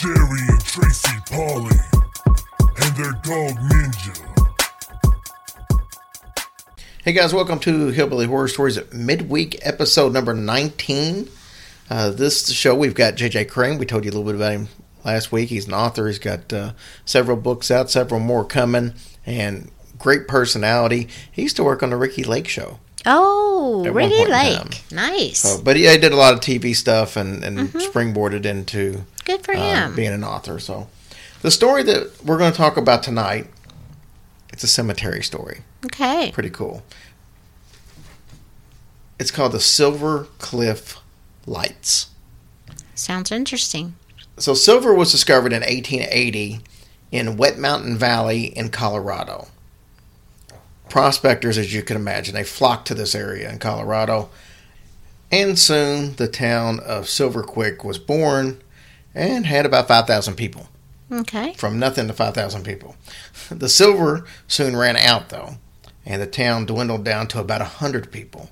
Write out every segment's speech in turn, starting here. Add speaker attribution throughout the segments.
Speaker 1: Jerry and Tracy Polly, and their dog Ninja.
Speaker 2: Hey guys, welcome to Hillbilly Horror Stories midweek episode number 19. Uh, this show we've got JJ Crane. We told you a little bit about him last week. He's an author. He's got uh, several books out, several more coming, and great personality. He used to work on the Ricki Lake show.
Speaker 3: Oh,
Speaker 2: Ricki
Speaker 3: Lake. Nice.
Speaker 2: So, but yeah, he did a lot of TV stuff and, and springboarded into
Speaker 3: Good for
Speaker 2: uh,
Speaker 3: him.
Speaker 2: being an author. So, the story that we're going to talk about tonight, it's a cemetery story.
Speaker 3: okay.
Speaker 2: Pretty cool. It's called the Silver Cliff Lights.
Speaker 3: Sounds interesting.
Speaker 2: So, silver was discovered in 1880 in Wet Mountain Valley in Colorado. Prospectors, as you can imagine, they flocked to this area in Colorado. And soon the town of Silver Cliff was born and had about 5,000 people.
Speaker 3: Okay.
Speaker 2: From nothing to 5,000 people. The silver soon ran out, though, and the town dwindled down to about 100 people.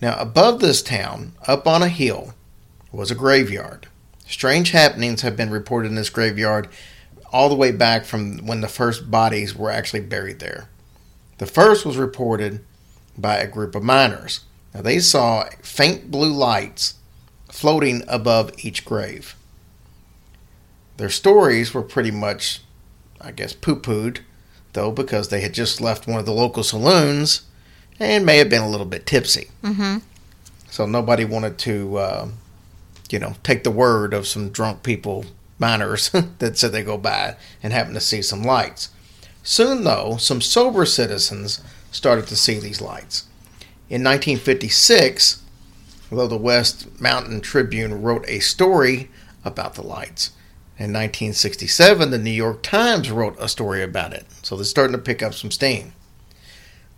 Speaker 2: Now, above this town, up on a hill, was a graveyard. Strange happenings have been reported in this graveyard all the way back from when the first bodies were actually buried there. The first was reported by a group of miners. Now, they saw faint blue lights floating above each grave. Their stories were pretty much, I guess, poo pooed, though, because they had just left one of the local saloons and may have been a little bit tipsy.
Speaker 3: Mm-hmm.
Speaker 2: So nobody wanted to, uh, you know, take the word of some drunk people, miners, that said they go by and happen to see some lights. Soon, though, some sober citizens started to see these lights. In 1956, although the Wet Mountain Tribune wrote a story about the lights, in 1967, the New York Times wrote a story about it. So they're starting to pick up some steam.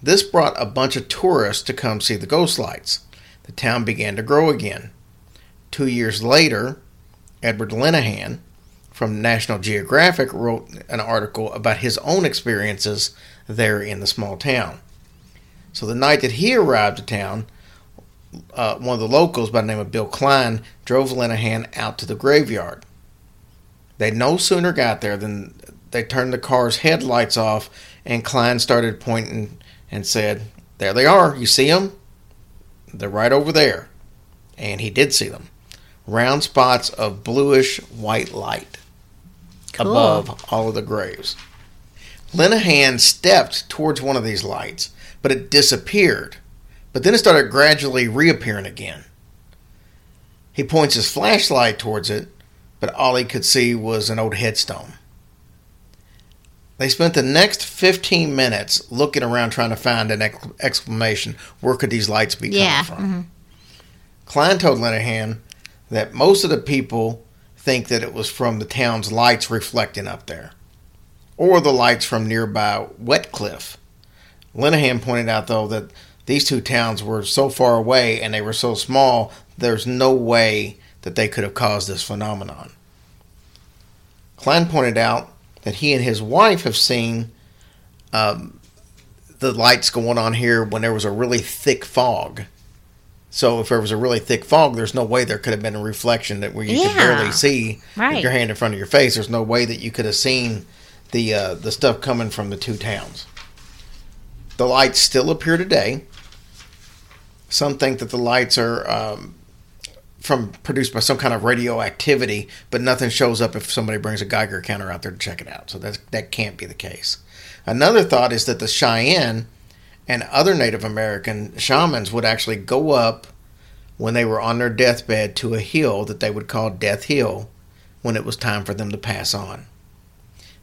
Speaker 2: This brought a bunch of tourists to come see the ghost lights. The town began to grow again. Two years later, Edward Linehan from National Geographic wrote an article about his own experiences there in the small town. So the night that he arrived to town, uh, one of the locals by the name of Bill Klein drove Linehan out to the graveyard. They no sooner got there than they turned the car's headlights off, and Klein started pointing and said, There they are. You see them? They're right over there. And he did see them. Round spots of bluish white light
Speaker 3: Cool.
Speaker 2: above all of the graves. Linehan stepped towards one of these lights, but it disappeared. But then it started gradually reappearing again. He points his flashlight towards it, but all he could see was an old headstone. They spent the next 15 minutes looking around trying to find an ex- exclamation. Where could these lights be coming
Speaker 3: Yeah.
Speaker 2: from?
Speaker 3: mhm.
Speaker 2: Klein told Linehan that most of the people think that it was from the town's lights reflecting up there, or the lights from nearby Wet Cliff. Linehan pointed out, though, that these two towns were so far away and they were so small, there's no way that they could have caused this phenomenon. Klein pointed out that he and his wife have seen um, the lights going on here when there was a really thick fog. So if there was a really thick fog, there's no way there could have been a reflection that where you could barely see
Speaker 3: Right.
Speaker 2: your hand in front of your face. There's no way that you could have seen the uh, the stuff coming from the two towns. The lights still appear today. Some think that the lights are um, from produced by some kind of radioactivity, but nothing shows up if somebody brings a Geiger counter out there to check it out. So that's, that can't be the case. Another thought is that the Cheyenne and other Native American shamans would actually go up when they were on their deathbed to a hill that they would call Death Hill when it was time for them to pass on.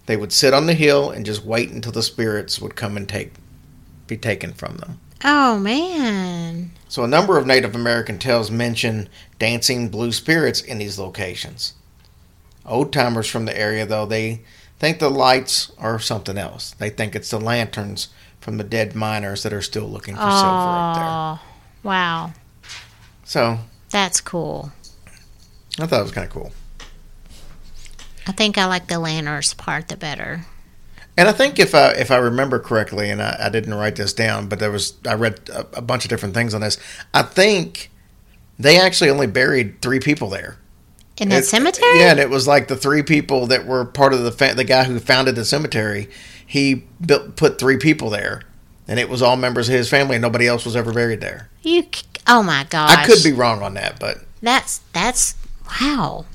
Speaker 2: They would sit on the hill and just wait until the spirits would come and take be taken from them.
Speaker 3: Oh man.
Speaker 2: So a number of Native American tales mention dancing blue spirits in these locations. Old timers from the area, though, they think the lights are something else. They think it's the lanterns from the dead miners that are still looking for silver up there.
Speaker 3: Oh, wow.
Speaker 2: So
Speaker 3: That's cool.
Speaker 2: I thought it was kind of cool.
Speaker 3: I think I like the lanterns part the better.
Speaker 2: And I think if I if I remember correctly, and I, I didn't write this down, but there was I read a, a bunch of different things on this. I think they actually only buried three people there.
Speaker 3: In that
Speaker 2: It-
Speaker 3: cemetery?
Speaker 2: Yeah, and it was like the three people that were part of the fa- the guy who founded the cemetery. He built put three people there, and it was all members of his family. and Nobody else was ever buried there.
Speaker 3: You. Oh my gosh.
Speaker 2: I could be wrong on that, but
Speaker 3: That's that's wow.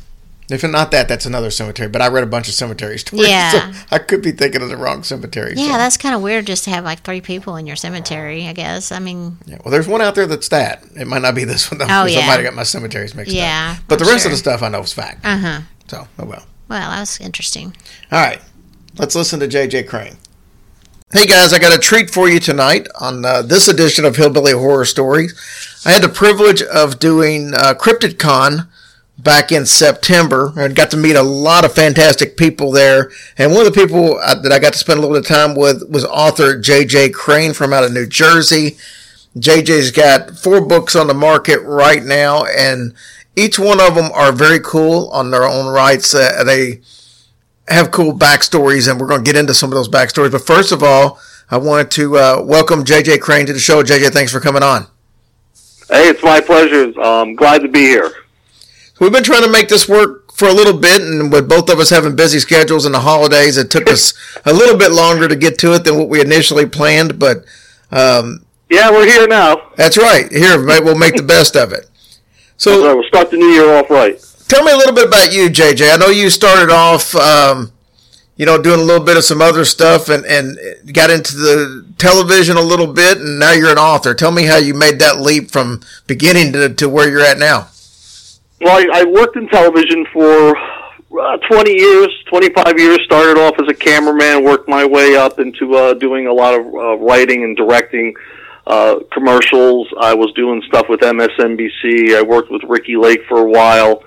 Speaker 2: if not that, that's another cemetery. But I read a bunch of cemetery stories,
Speaker 3: Yeah.
Speaker 2: so I could be thinking of the wrong cemetery.
Speaker 3: Yeah,
Speaker 2: so.
Speaker 3: that's kind of weird just to have like three people in your cemetery. I guess. I mean,
Speaker 2: Yeah, well, there's one out there that's that. It might not be this one though.
Speaker 3: Oh, yeah.
Speaker 2: Somebody got my cemeteries mixed
Speaker 3: Yeah,
Speaker 2: up. But the
Speaker 3: I'm
Speaker 2: rest of the stuff I know is fact.
Speaker 3: uh huh.
Speaker 2: So, oh well.
Speaker 3: Well, that was interesting.
Speaker 2: All right, let's listen to JJ Crane. Hey guys, I got a treat for you tonight on uh, this edition of Hillbilly Horror Stories. I had the privilege of doing uh, CryptidCon back in September and got to meet a lot of fantastic people there. And one of the people uh, that I got to spend a little bit of time with was author JJ Crane from out of New Jersey. JJ's got four books on the market right now, and each one of them are very cool on their own rights. Uh, they have cool backstories, and we're going to get into some of those backstories. But first of all, I wanted to uh, welcome JJ Crane to the show. JJ, thanks for coming on.
Speaker 4: Hey, it's my pleasure. I'm glad to be here.
Speaker 2: We've been trying to make this work for a little bit, and with both of us having busy schedules and the holidays, it took us a little bit longer to get to it than what we initially planned. But um,
Speaker 4: Yeah, we're here now.
Speaker 2: that's right. Here, we'll make the best of it. So,
Speaker 4: So we'll start the new year off right.
Speaker 2: Tell me a little bit about you, JJ. I know you started off, um, you know, doing a little bit of some other stuff and, and got into the television a little bit, and now you're an author. Tell me how you made that leap from beginning to, to where you're at now.
Speaker 4: Well, I, I worked in television for uh, 20 years, 25 years. Started off as a cameraman, worked my way up into uh, doing a lot of uh, writing and directing uh, commercials. I was doing stuff with MSNBC. I worked with Ricki Lake for a while.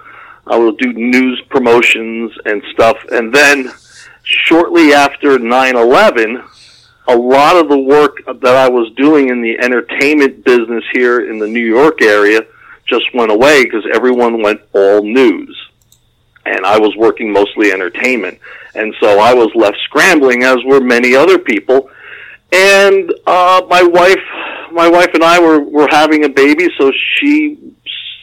Speaker 4: I will do news promotions and stuff. And then shortly after 9/11, a lot of the work that I was doing in the entertainment business here in the New York area just went away because everyone went all news. And I was working mostly entertainment. And so I was left scrambling, as were many other people. And uh, my wife, my wife and I were, were having a baby, so she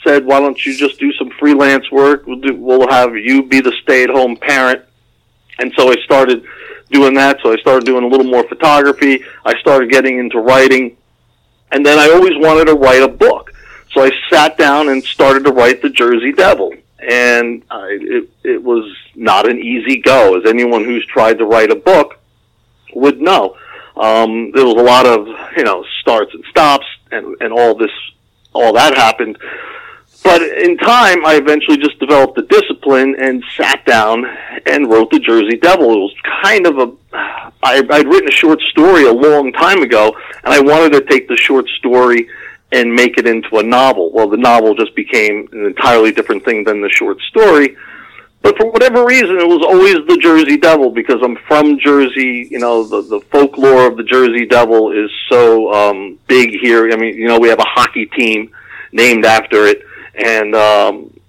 Speaker 4: said, "Why don't you just do some freelance work? We'll do, we'll have you be the stay-at-home parent." And so I started doing that. So I started doing a little more photography. I started getting into writing, and then I always wanted to write a book. So I sat down and started to write the Jersey Devil, and I, it it was not an easy go, as anyone who's tried to write a book would know. Um, there was a lot of you know starts and stops, and and all this all that happened. But in time, I eventually just developed the discipline and sat down and wrote the Jersey Devil. It was kind of a I, I'd written a short story a long time ago, and I wanted to take the short story and make it into a novel. Well, the novel just became an entirely different thing than the short story. But for whatever reason, it was always the Jersey Devil because I'm from Jersey. You know, the the folklore of the Jersey Devil is so um, big here. I mean, you know, we have a hockey team named after it, and um,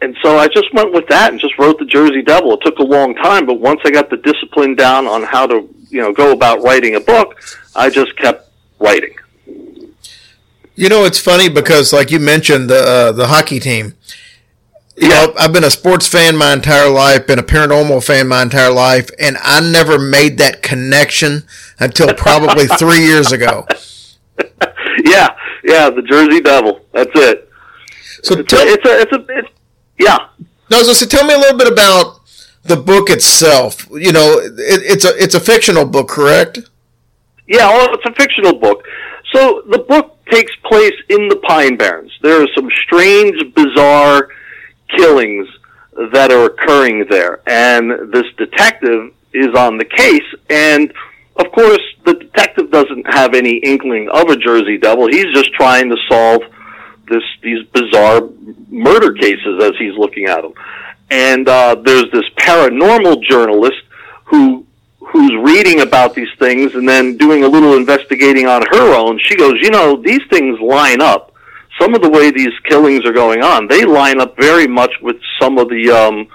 Speaker 4: and so I just went with that and just wrote the Jersey Devil. It took a long time, but once I got the discipline down on how to you know go about writing a book, I just kept writing.
Speaker 2: You know, it's funny because, like you mentioned, the uh, the hockey team. You
Speaker 4: Yeah.
Speaker 2: know, I've been a sports fan my entire life, been a paranormal fan my entire life, and I never made that connection until probably three years ago.
Speaker 4: yeah, yeah, the Jersey Devil. That's it.
Speaker 2: So
Speaker 4: It's
Speaker 2: tell,
Speaker 4: a, it's a, it's a, it's, yeah.
Speaker 2: no, so, so tell me a little bit about the book itself. You know, it, it's a it's a fictional book, correct?
Speaker 4: Yeah, well, it's a fictional book. So the book takes place in the Pine Barrens. There are some strange, bizarre killings that are occurring there. And this detective is on the case, and of course, the detective doesn't have any inkling of a Jersey Devil. He's just trying to solve this these bizarre murder cases as he's looking at them. And uh, there's this paranormal journalist who who's reading about these things and then doing a little investigating on her own. She goes, you know, these things line up. Some of the way these killings are going on, they line up very much with some of the um,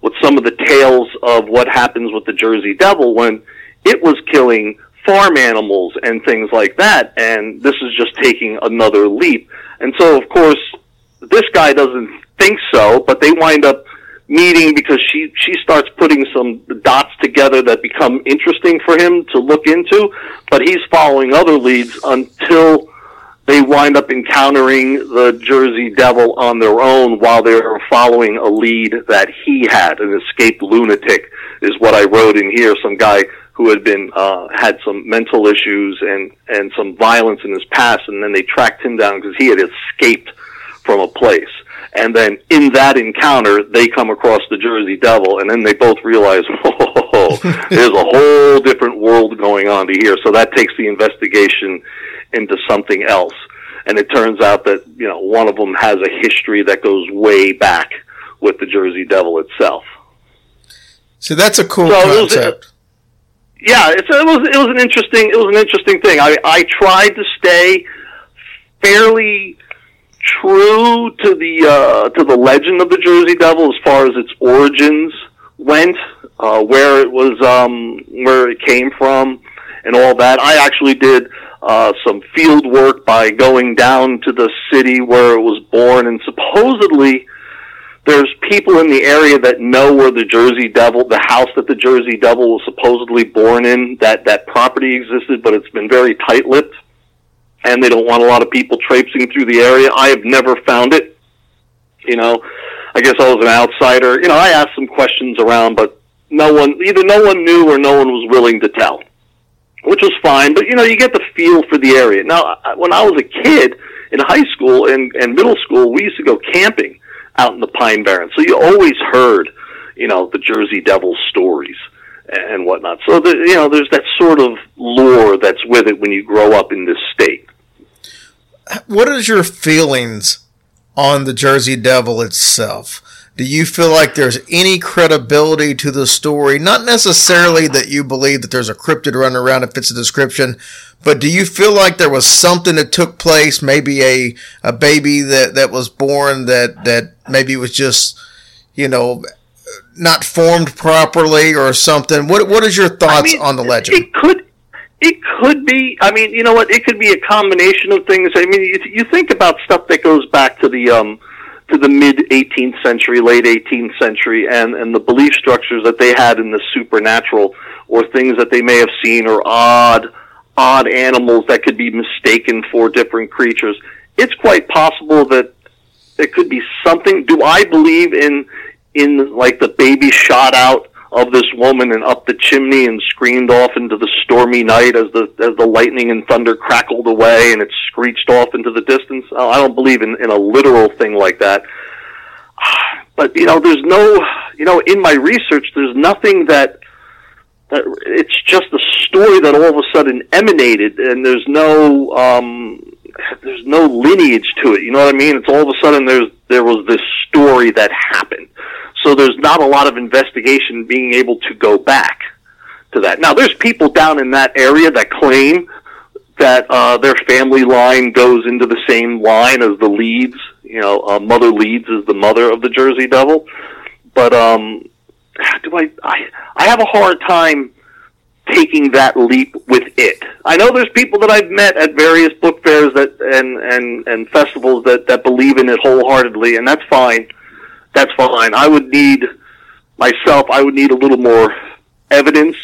Speaker 4: with some of the tales of what happens with the Jersey Devil when it was killing farm animals and things like that. And this is just taking another leap. And so, of course, this guy doesn't think so, but they wind up meeting because she she starts putting some dots together that become interesting for him to look into but he's following other leads until they wind up encountering the Jersey Devil on their own while they're following a lead that he had an escaped lunatic is what I wrote in here some guy who had been uh, had some mental issues and and some violence in his past, and then they tracked him down because he had escaped from a place. And then in that encounter, they come across the Jersey Devil, and then they both realize, oh, there's a whole different world going on to here. So that takes the investigation into something else. And it turns out that you know one of them has a history that goes way back with the Jersey Devil itself.
Speaker 2: So that's a cool
Speaker 4: So
Speaker 2: concept.
Speaker 4: Yeah, it was it was an interesting it was an interesting thing. I I tried to stay fairly true to the uh, to the legend of the Jersey Devil as far as its origins went, uh, where it was um, where it came from, and all that. I actually did uh, some field work by going down to the city where it was born, and supposedly there's people in the area that know where the Jersey Devil, the house that the Jersey Devil was supposedly born in, that that property existed, but it's been very tight-lipped, and they don't want a lot of people traipsing through the area. I have never found it. You know, I guess I was an outsider. You know, I asked some questions around, but no one, either no one knew or no one was willing to tell, which was fine. But you know, you get the feel for the area. Now, when I was a kid in high school and, and middle school, we used to go camping out in the Pine Barrens. So you always heard, you know, the Jersey Devil stories and whatnot. So the, you know, there's that sort of lore that's with it when you grow up in this state.
Speaker 2: What is your feelings on the Jersey Devil itself? Do you feel like there's any credibility to the story? Not necessarily that you believe that there's a cryptid running around that fits the description, but do you feel like there was something that took place, maybe a, a baby that, that was born that, that maybe was just, you know, not formed properly or something? What, what is your thoughts
Speaker 4: mean,
Speaker 2: on the legend?
Speaker 4: It could, it could be. I mean, you know what? It could be a combination of things. I mean, you, you think about stuff that goes back to the um, to the mid 18th century, late 18th century, and and the belief structures that they had in the supernatural, or things that they may have seen, or odd odd animals that could be mistaken for different creatures. It's quite possible that it could be something. Do I believe in in like the baby shot out of this woman and up the chimney and screamed off into the stormy night as the as the lightning and thunder crackled away and it screeched off into the distance? I don't believe in in a literal thing like that. But you know, there's no you know in my research, there's nothing that that it's just a story that all of a sudden emanated, and there's no um, there's no lineage to it. You know what I mean? It's all of a sudden there's there was this story that happened. So there's not a lot of investigation being able to go back to that. Now there's people down in that area that claim that uh, their family line goes into the same line as the Leeds. You know, uh, Mother Leeds is the mother of the Jersey Devil. But um, do I, I? I have a hard time taking that leap with it. I know there's people that I've met at various book fairs that and and and festivals that that believe in it wholeheartedly, and that's fine. That's fine. I would need myself. I would need a little more evidence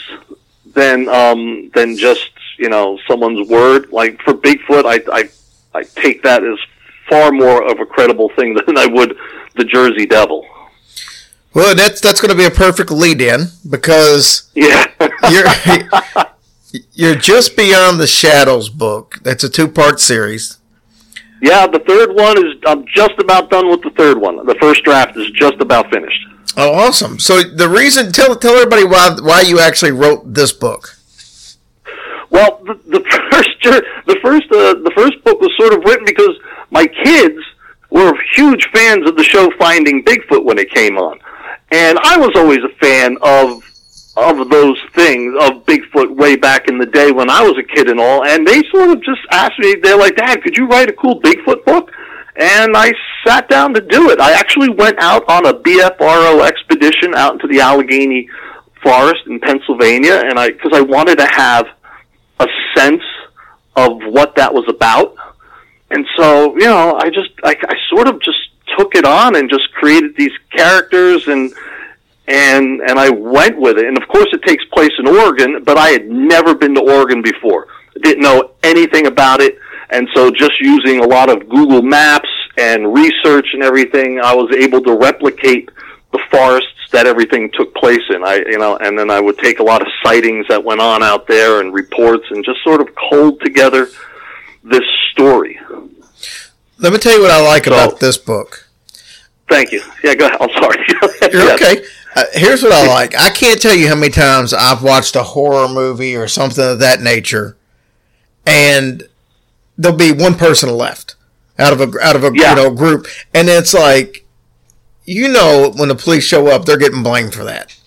Speaker 4: than um than just you know someone's word. Like for Bigfoot, I I I take that as far more of a credible thing than I would the Jersey Devil.
Speaker 2: Well, that's that's going to be a perfect lead in because
Speaker 4: Yeah.
Speaker 2: you're you're just beyond the shadows book. That's a two part series.
Speaker 4: Yeah, the third one is. I'm just about done with the third one. The first draft is just about finished.
Speaker 2: Oh, awesome! So the reason tell tell everybody why why you actually wrote this book.
Speaker 4: Well, the, the first the first uh, the first book was sort of written because my kids were huge fans of the show Finding Bigfoot when it came on, and I was always a fan of of those things of Bigfoot way back in the day when I was a kid and all. And they sort of just asked me, they're like, Dad, could you write a cool Bigfoot book? And I sat down to do it. I actually went out on a BFRO expedition out into the Allegheny forest in Pennsylvania, and I because I wanted to have a sense of what that was about. And so, you know, I just I, I sort of just took it on and just created these characters and and and I went with it. And of course, it takes place in Oregon, but I had never been to Oregon before. Didn't know anything about it, and so just using a lot of Google Maps and research and everything, I was able to replicate the forests that everything took place in. I you know, and then I would take a lot of sightings that went on out there and reports, and just sort of cold together this story.
Speaker 2: Let me tell you what I like so, about this book.
Speaker 4: Thank you. Yeah, go ahead. I'm sorry.
Speaker 2: You're yes. okay. Uh, here's what I like. I can't tell you how many times I've watched a horror movie or something of that nature, and there'll be one person left out of a out of a yeah. you know group, and it's like, you know, when the police show up, they're getting blamed for that,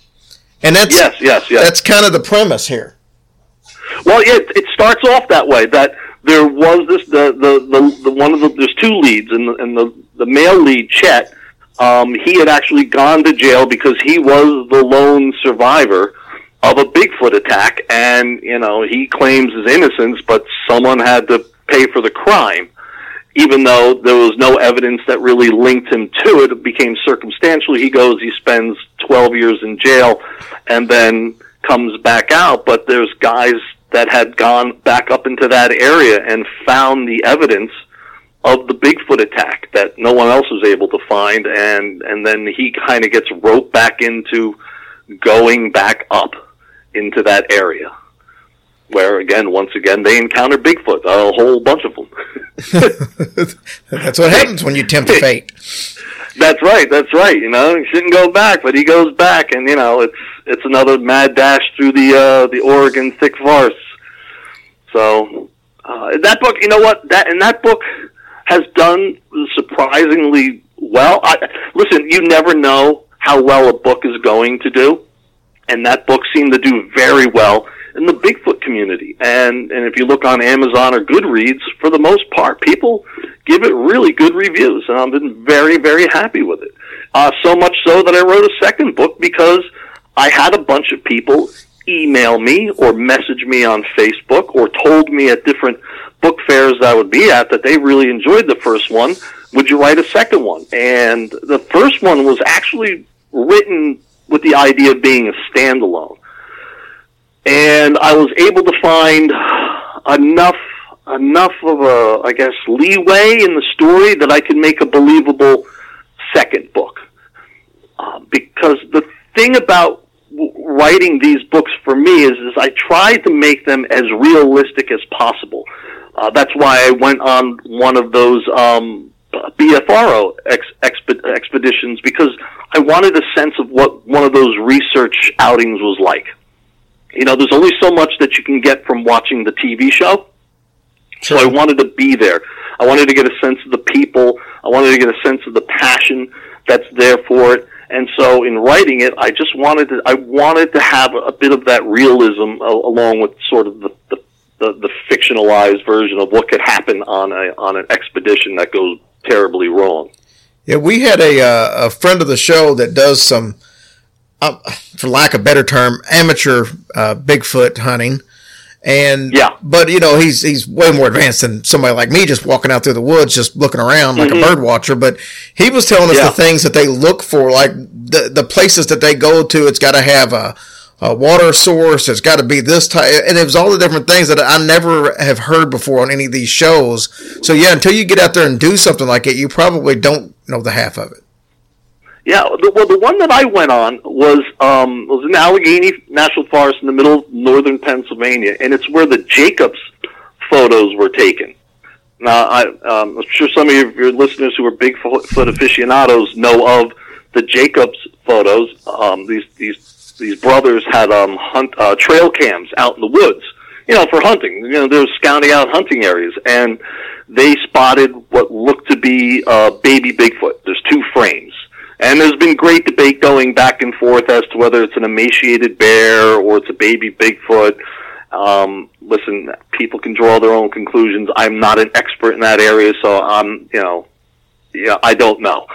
Speaker 2: and that's
Speaker 4: yes, yes, yes.
Speaker 2: That's kind of the premise here.
Speaker 4: Well, it it starts off that way. That there was this the the the, the one of the there's two leads, and the, and the the male lead Chet um, he had actually gone to jail because he was the lone survivor of a Bigfoot attack, and you know he claims his innocence, but someone had to pay for the crime, even though there was no evidence that really linked him to it. It became circumstantial. He goes, he spends 12 years in jail, and then comes back out. But there's guys that had gone back up into that area and found the evidence of the Bigfoot attack that no one else was able to find, and and then he kind of gets roped back into going back up into that area, where again, once again, they encounter Bigfoot, a whole bunch of them.
Speaker 2: that's what happens when you tempt fate.
Speaker 4: That's right. That's right. You know, he shouldn't go back, but he goes back, and you know, it's it's another mad dash through the uh, the Oregon thick forests. So uh, that book, you know what? That in that book, has done surprisingly well. I, listen, you never know how well a book is going to do, and that book seemed to do very well in the Bigfoot community. And and if you look on Amazon or Goodreads, for the most part, people give it really good reviews, and I've been very very happy with it. Uh, so much so that I wrote a second book because I had a bunch of people email me or message me on Facebook or told me at different book fairs that I would be at that they really enjoyed the first one. Would you write a second one? And the first one was actually written with the idea of being a standalone. And I was able to find enough enough of a I guess leeway in the story that I could make a believable second book. Uh, because the thing about writing these books for me is, is I tried to make them as realistic as possible. Uh, that's why I went on one of those um, BFRO ex- exp- expeditions because I wanted a sense of what one of those research outings was like. You know, there's only so much that you can get from watching the TV show. So I wanted to be there. I wanted to get a sense of the people. I wanted to get a sense of the passion that's there for it. And so in writing it, I just wanted to, I wanted to have a bit of that realism uh, along with sort of the, the the, the fictionalized version of what could happen on a on an expedition that goes terribly wrong.
Speaker 2: Yeah, we had a uh, a friend of the show that does some, uh, for lack of a better term, amateur uh, Bigfoot hunting. And
Speaker 4: yeah,
Speaker 2: but you know he's he's way more advanced than somebody like me, just walking out through the woods, just looking around like mm-hmm. a bird watcher. But he was telling us yeah. the things that they look for, like the the places that they go to. It's got to have a a water source. It's got to be this type, and it was all the different things that I never have heard before on any of these shows. So yeah, until you get out there and do something like it, you probably don't know the half of it.
Speaker 4: Yeah, well, the one that I went on was um, was in Allegheny National Forest in the middle of northern Pennsylvania, and it's where the Jacobs photos were taken. Now, I, um, I'm sure some of your, listeners who are Bigfoot aficionados know of the Jacobs photos. Um, these these these brothers had um, hunt uh, trail cams out in the woods, you know, for hunting. You know, they were scouting out hunting areas, and they spotted what looked to be uh, baby Bigfoot. There's two frames. And there's been great debate going back and forth as to whether it's an emaciated bear or it's a baby Bigfoot. Um, listen, people can draw their own conclusions. I'm not an expert in that area, so I'm, you know, yeah, I don't know.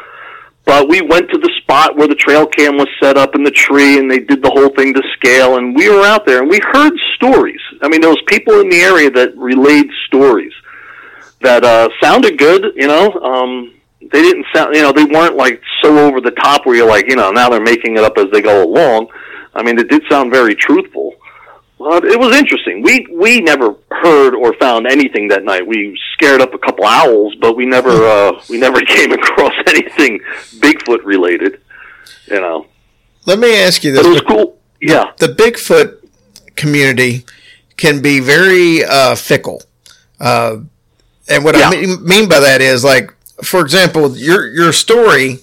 Speaker 4: But we went to the spot where the trail cam was set up in the tree, and they did the whole thing to scale. And we were out there, and we heard stories. I mean, there was people in the area that relayed stories that uh, sounded good. You know, um, they didn't sound. You know, they weren't like so over the top where you're like, you know, now they're making it up as they go along. I mean, it did sound very truthful. Well, it was interesting. We we never heard or found anything that night. We scared up a couple owls, but we never uh, we never came across anything Bigfoot related. You know,
Speaker 2: Let me ask you
Speaker 4: but
Speaker 2: this:
Speaker 4: it was cool. Yeah,
Speaker 2: the Bigfoot community can be very uh, fickle. Uh, and what
Speaker 4: Yeah.
Speaker 2: I mean, mean by that is, like, for example, your your story,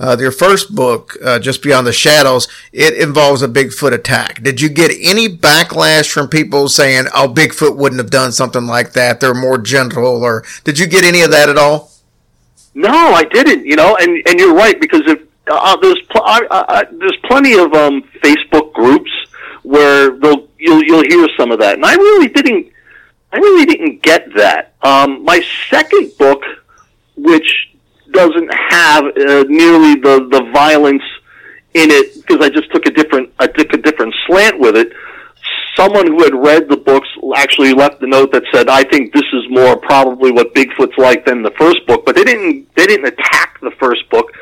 Speaker 2: uh, your first book, uh, Just Beyond the Shadows, it involves a Bigfoot attack. Did you get any backlash from people saying, "Oh, Bigfoot wouldn't have done something like that"? They're more gentle, or did you get any of that at all?
Speaker 4: No, I didn't. You know, and and you're right because if uh, there's pl- I, I, there's plenty of um, Facebook groups where they'll you'll you'll hear some of that, and I really didn't. I really didn't get that. Um, my second book, which doesn't have uh, nearly the the violence in it, because I just took a different I took a different slant with it. Someone who had read the books actually left a note that said, "I think this is more probably what Bigfoot's like than the first book." But they didn't they didn't attack the first book.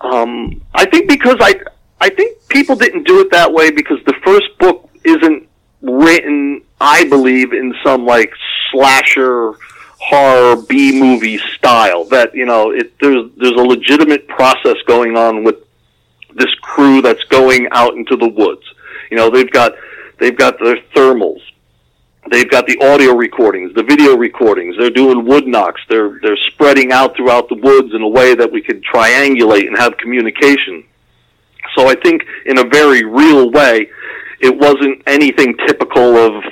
Speaker 4: Um, I think because I I think people didn't do it that way because the first book isn't written, I believe, in some like slasher horror B movie style. That you know, it there's there's a legitimate process going on with this crew that's going out into the woods. You know, they've got they've got their thermals. They've got the audio recordings, the video recordings. They're doing wood knocks. They're they're spreading out throughout the woods in a way that we could triangulate and have communication. So I think in a very real way, it wasn't anything typical of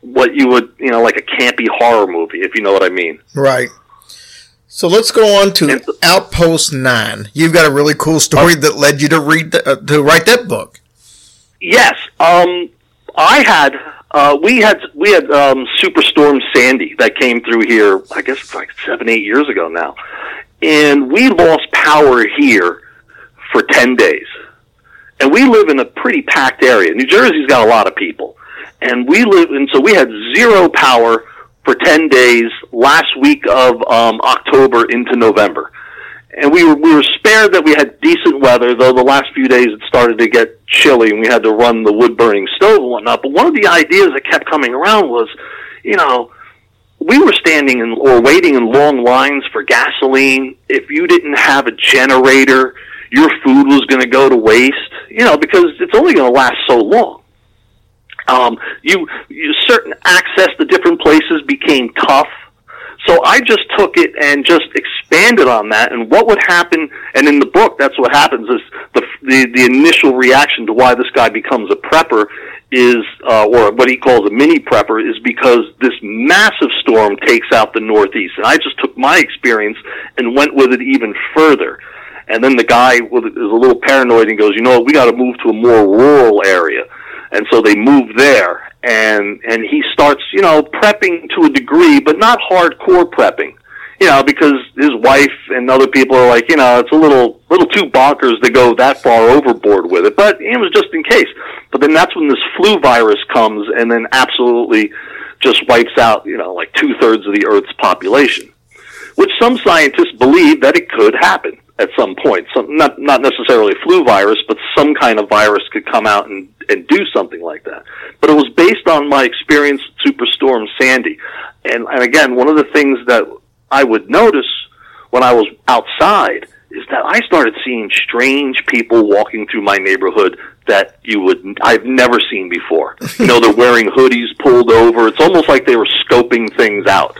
Speaker 4: what you would, you know, like a campy horror movie, if you know what I mean.
Speaker 2: Right. So let's go on to Outpost Nine. You've got a really cool story that led you to read the, uh, to write that book.
Speaker 4: Yes, um, I had. Uh, we had we had um, Superstorm Sandy that came through here. I guess it's like seven, eight years ago now, and we lost power here for ten days. And we live in a pretty packed area. New Jersey's got a lot of people, and we live. And so we had zero power for ten days last week of um, October into November and we were we were spared that we had decent weather, though the last few days it started to get chilly and we had to run the wood burning stove and whatnot. But one of the ideas that kept coming around was, you know, we were standing in or waiting in long lines for gasoline. If you didn't have a generator, your food was going to go to waste. You know, because it's only going to last so long. Um, you, you certain access to different places became tough. So I just took it and just expanded on that. And what would happen? And in the book, that's what happens. Is the the, the initial reaction to why this guy becomes a prepper is, uh, or what he calls a mini prepper, is because this massive storm takes out the Northeast. And I just took my experience and went with it even further. And then the guy is a little paranoid and goes, you know, we got to move to a more rural area. And so they move there and and he starts, you know, prepping to a degree, but not hardcore prepping. You know, because his wife and other people are like, you know, it's a little little too bonkers to go that far overboard with it. But it was just in case. But then that's when this flu virus comes and then absolutely just wipes out, you know, like two thirds of the Earth's population. Which some scientists believe that it could happen at some point. Some not not necessarily flu virus, but some kind of virus could come out and and do something like that. But it was based on my experience with Superstorm Sandy. And, and again, one of the things that I would notice when I was outside is that I started seeing strange people walking through my neighborhood that you would I've never seen before. You know, they're wearing hoodies pulled over. It's almost like they were scoping things out.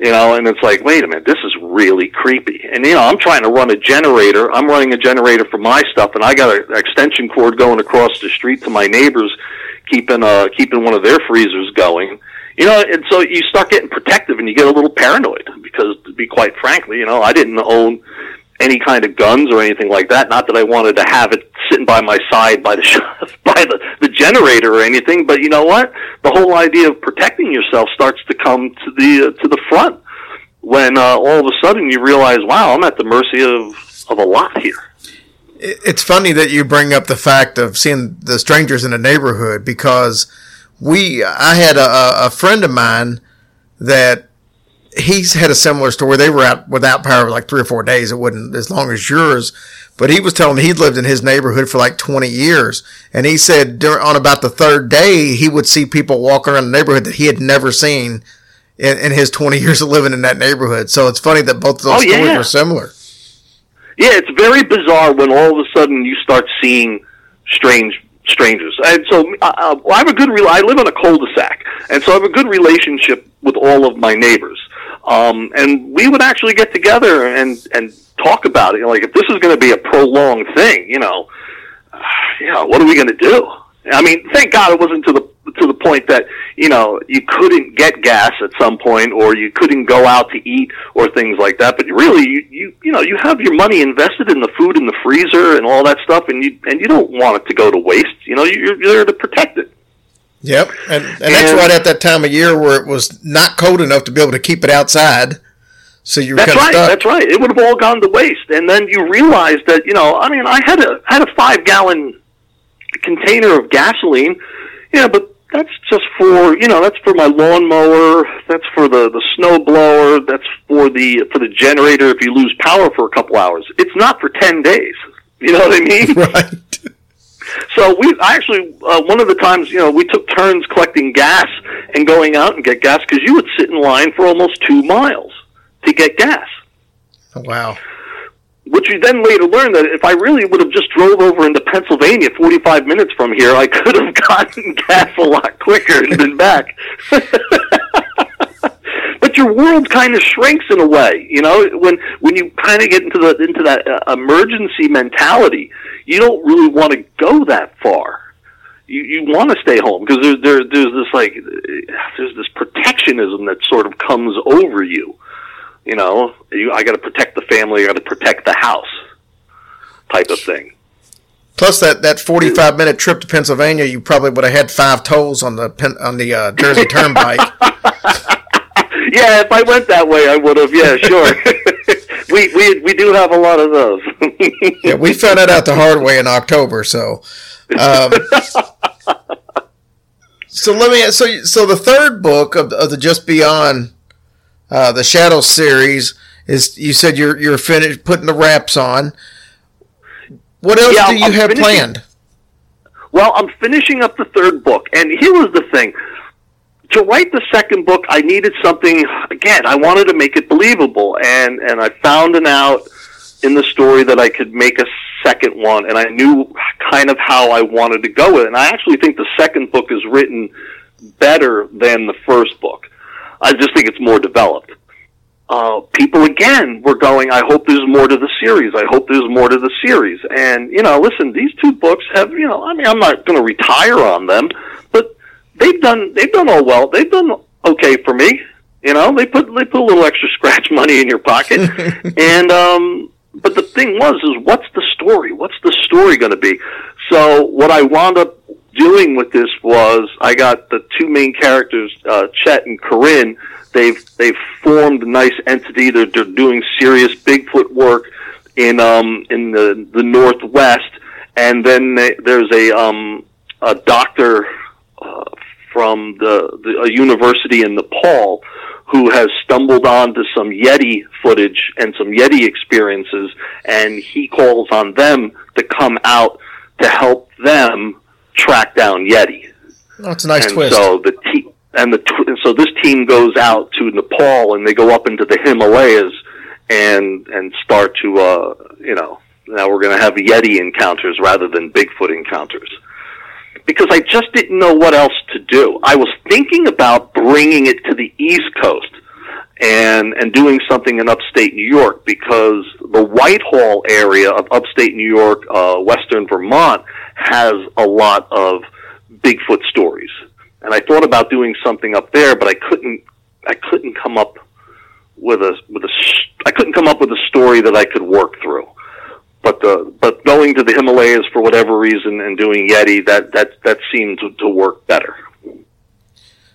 Speaker 4: You know, and it's like, wait a minute, this is really creepy. And you know, I'm trying to run a generator. I'm running a generator for my stuff, and I got an extension cord going across the street to my neighbors, keeping uh keeping one of their freezers going. You know, and so you start getting protective, and you get a little paranoid because, to be quite frankly, you know, I didn't own any kind of guns or anything like that. Not that I wanted to have it sitting by my side by the by the the generator or anything. But you know what? The whole idea of protecting yourself starts to come to the uh, to the front when uh, all of a sudden you realize, wow, I'm at the mercy of of a lot here.
Speaker 2: It's funny that you bring up the fact of seeing the strangers in the neighborhood because we I had a, a friend of mine that he's had a similar story. They were out without power for like three or four days. It wasn't as long as yours, but he was telling me he'd lived in his neighborhood for like 20 years. And he said during, on about the third day, he would see people walk around the neighborhood that he had never seen in, in his 20 years of living in that neighborhood. So it's funny that both of those
Speaker 4: Oh, yeah.
Speaker 2: stories were similar.
Speaker 4: Yeah, it's very bizarre when all of a sudden you start seeing strange strangers. And so uh, uh, well, I have a good. Re- I live on a cul-de-sac, and so I have a good relationship with all of my neighbors. Um, and we would actually get together and and talk about it. You know, like if this is going to be a prolonged thing, you know, you know, what are we going to do? I mean, thank God it wasn't to the to the point that you know you couldn't get gas at some point, or you couldn't go out to eat, or things like that. But really, you you you know you have your money invested in the food in the freezer and all that stuff, and you and you don't want it to go to waste. You know, you're, you're there to protect it.
Speaker 2: Yep. And, and that's
Speaker 4: And-
Speaker 2: right at that time of year where it was not cold enough to be able to keep it outside. So you were
Speaker 4: That's right.
Speaker 2: stuck.
Speaker 4: That's right. It would have all gone to waste, and then you realize that you know. I mean, I had a had a five gallon container of gasoline. Yeah, but that's just for you know that's for my lawnmower. That's for the the snow blower. That's for the for the generator if you lose power for a couple hours. It's not for ten days. You know what I mean?
Speaker 2: right.
Speaker 4: So we I actually uh, one of the times you know we took turns collecting gas and going out and get gas because you would sit in line for almost two miles to get gas.
Speaker 2: Wow.
Speaker 4: Which you then later learned that if I really would have just drove over into Pennsylvania 45 minutes from here, I could have gotten gas a lot quicker and been back. your world kind of shrinks in a way, you know, when when you kind of get into the into that uh, emergency mentality, you don't really want to go that far. You you want to stay home because there, there there's this like there's this protectionism that sort of comes over you you know, you, I got to protect the family, I got to protect the house, type of thing.
Speaker 2: Plus that, that 45 minute trip to Pennsylvania, you probably would have had five tolls on the on the uh, Jersey Turnpike.
Speaker 4: Yeah, if I went that way, I would have. Yeah, sure. we we we do have a lot of those.
Speaker 2: yeah, we found that out the hard way in October. So, um, so let me. So so the third book of, of the Just Beyond, uh, the Shadow series is. You said you're you're finished putting the wraps on. What else
Speaker 4: Yeah,
Speaker 2: do you
Speaker 4: I'm
Speaker 2: have
Speaker 4: finishing-
Speaker 2: planned?
Speaker 4: Well, I'm finishing up the third book, and here was the thing. To write the second book, I needed something. Again, I wanted to make it believable, and and I found an out in the story that I could make a second one, and I knew kind of how I wanted to go with it. And I actually think the second book is written better than the first book. I just think it's more developed. Uh, people again were going, I hope there's more to the series. I hope there's more to the series. And, you know, listen, these two books have, you know, I mean, I'm not going to retire on them, but they've done, they've done all well. They've done okay for me. You know, they put, they put a little extra scratch money in your pocket. and, um, but the thing was, is what's the story? What's the story going to be? So what I wound up doing with this was I got the two main characters, uh, Chet and Corinne. They've they've formed a nice entity. They're they're doing serious Bigfoot work in um in the the northwest, and then they, there's a um a doctor from the, the a university in Nepal who has stumbled onto some Yeti footage and some Yeti experiences, and he calls on them to come out to help them track down Yeti.
Speaker 2: Oh, it's a nice
Speaker 4: and
Speaker 2: twist.
Speaker 4: so the te- and the tw- and so this team goes out to Nepal and they go up into the Himalayas and and start to uh you know now we're going to have Yeti encounters rather than Bigfoot encounters because I just didn't know what else to do. I was thinking about bringing it to the East Coast and and doing something in upstate New York because the Whitehall area of upstate New York, uh, western Vermont, has a lot of Bigfoot stories. And I thought about doing something up there, but I couldn't. I couldn't come up with a with a. I couldn't come up with a story that I could work through. But the but going to the Himalayas for whatever reason and doing Yeti that that that seemed to, to work better.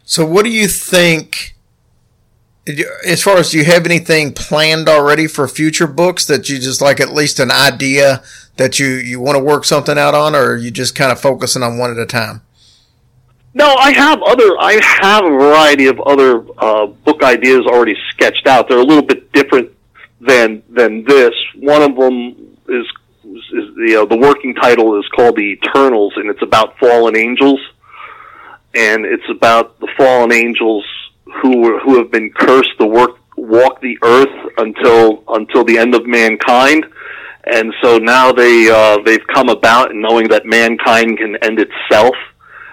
Speaker 2: So, what do you think? As far as do you have anything planned already for future books that you just like at least an idea that you you want to work something out on, or are you just kind of focusing on one at a time?
Speaker 4: No, I have other. I have a variety of other uh, book ideas already sketched out. They're a little bit different than than this. One of them is is the uh, the working title is called the Eternals, and it's about fallen angels, and it's about the fallen angels who were, who have been cursed to work walk the earth until until the end of mankind. And so now they uh, they've come about knowing that mankind can end itself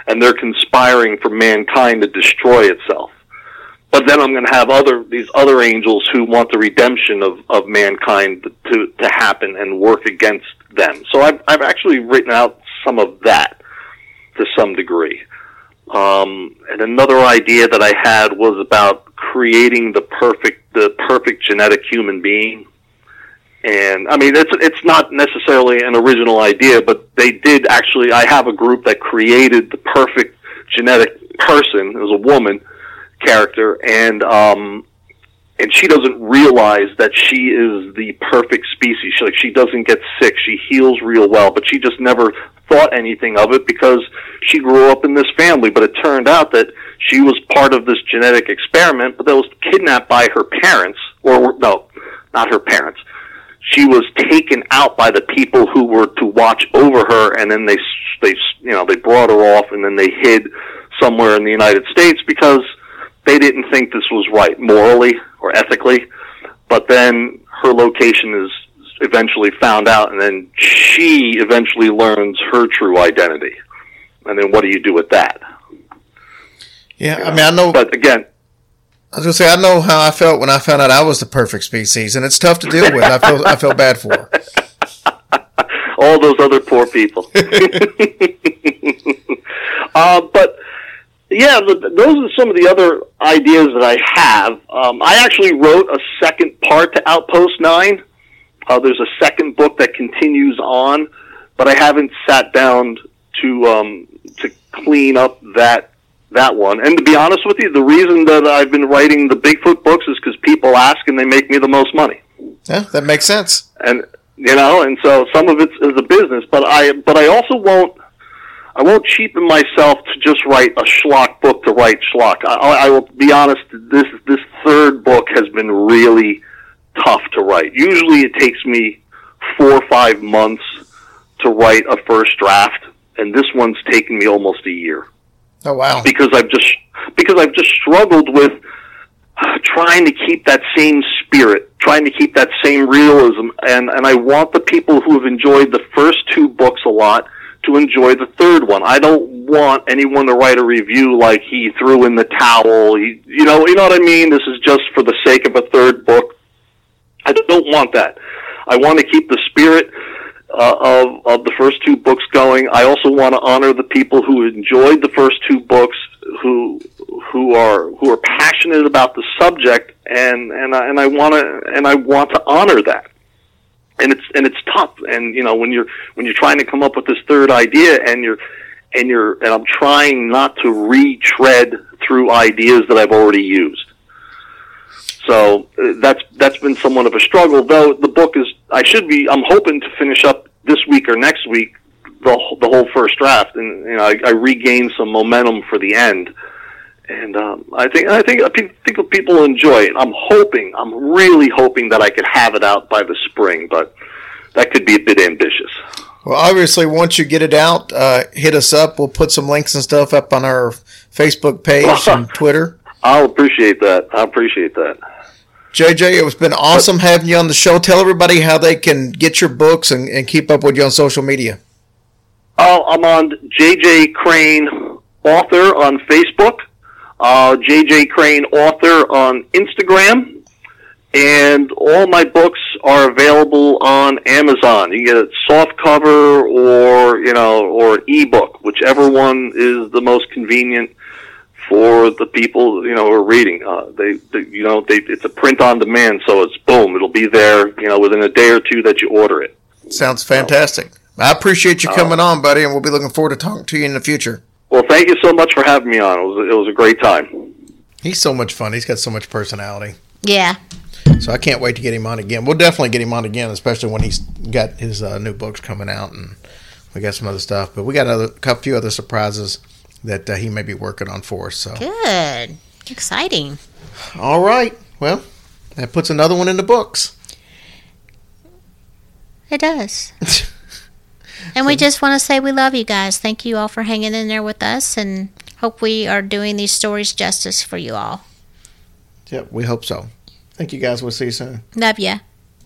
Speaker 4: and they're conspiring for mankind to destroy itself. But then I'm going to have other these other angels who want the redemption of, of mankind to to happen and work against them. So I've I've actually written out some of that to some degree. Um, and another idea that I had was about creating the perfect the perfect genetic human being. And I mean, it's it's not necessarily an original idea, but they did actually. I have a group that created the perfect genetic person as a woman character, and um, and she doesn't realize that she is the perfect species. She, like she doesn't get sick, she heals real well, but she just never thought anything of it because she grew up in this family. But it turned out that she was part of this genetic experiment, but that was kidnapped by her parents, or no, not her parents she was taken out by the people who were to watch over her, and then they they you know they brought her off, and then they hid somewhere in the United States because they didn't think this was right morally or ethically. But then her location is eventually found out, and then she eventually learns her true identity. And then what do you do with that?
Speaker 2: Yeah, I mean, I know.
Speaker 4: But again,
Speaker 2: I was gonna say I know how I felt when I found out I was the perfect species, and it's tough to deal with. I feel I feel bad for. Her.
Speaker 4: all those other poor people. uh, but yeah, the, those are some of the other ideas that I have. Um, I actually wrote a second part to Outpost Nine. Uh, there's a second book that continues on, but I haven't sat down to um, to clean up that that one. And to be honest with you, the reason that I've been writing the Bigfoot books is because people ask and they make me the most money
Speaker 2: Yeah, that makes sense.
Speaker 4: and you know, and so some of it is a business, but I but I also won't I won't cheapen myself to just write a schlock book to write schlock. I, I will be honest. This this third book has been really tough to write. Usually, it takes me four or five months to write a first draft, and this one's taken me almost a year
Speaker 2: Oh wow.
Speaker 4: because I've just because I've just struggled with trying to keep that same spirit, trying to keep that same realism, and and I want the people who have enjoyed the first two books a lot to enjoy the third one. I don't want anyone to write a review like he threw in the towel. He, you know, you know what I mean. This is just for the sake of a third book. I don't want that. I want to keep the spirit uh, of of the first two books going. I also want to honor the people who enjoyed the first two books, who who are who are passionate about the subject, and and I, and I want to and I want to honor that. And it's and it's tough. And you know when you're when you're trying to come up with this third idea, and you're and you're and I'm trying not to retread through ideas that I've already used. So uh, that's that's been somewhat of a struggle. Though the book is, I should be. I'm hoping to finish up this week or next week the the whole first draft, and you know I, I regain some momentum for the end. And um, I think I think I think people enjoy it. I'm hoping, I'm really hoping that I could have it out by the spring, but that could be a bit ambitious.
Speaker 2: Well, obviously, once you get it out, uh, hit us up. We'll put some links and stuff up on our Facebook page and Twitter.
Speaker 4: I'll appreciate that. I appreciate that.
Speaker 2: JJ, it's been awesome having you on the show. Tell everybody how they can get your books and, and keep up with you on social media.
Speaker 4: Oh, I'm on JJ Crane author on Facebook. Uh, JJ Crane Author on Instagram, and all my books are available on Amazon. You get it soft cover or you know or ebook, whichever one is the most convenient for the people you know who are reading. Uh, they, they you know they, it's a print on demand, so it's boom, it'll be there you know within a day or two that you order it.
Speaker 2: Sounds fantastic. I appreciate you coming on, buddy, and we'll be looking forward to talking to you in the future.
Speaker 4: Well, thank you so much for having me on. It was it was a great time.
Speaker 2: He's so much fun. He's got so much personality.
Speaker 3: Yeah.
Speaker 2: So I can't wait to get him on again. We'll definitely get him on again, especially when he's got his uh, new books coming out and we got some other stuff. But we got a couple few other surprises that uh, he may be working on for us. So
Speaker 3: Good. Exciting.
Speaker 2: all right, well that puts another one in the books.
Speaker 3: It does. and we just want to say we love you guys. Thank you all for hanging in there with us and hope we are doing these stories justice for you all.
Speaker 2: Yep, we hope so. Thank you guys. We'll see you soon.
Speaker 3: Love ya.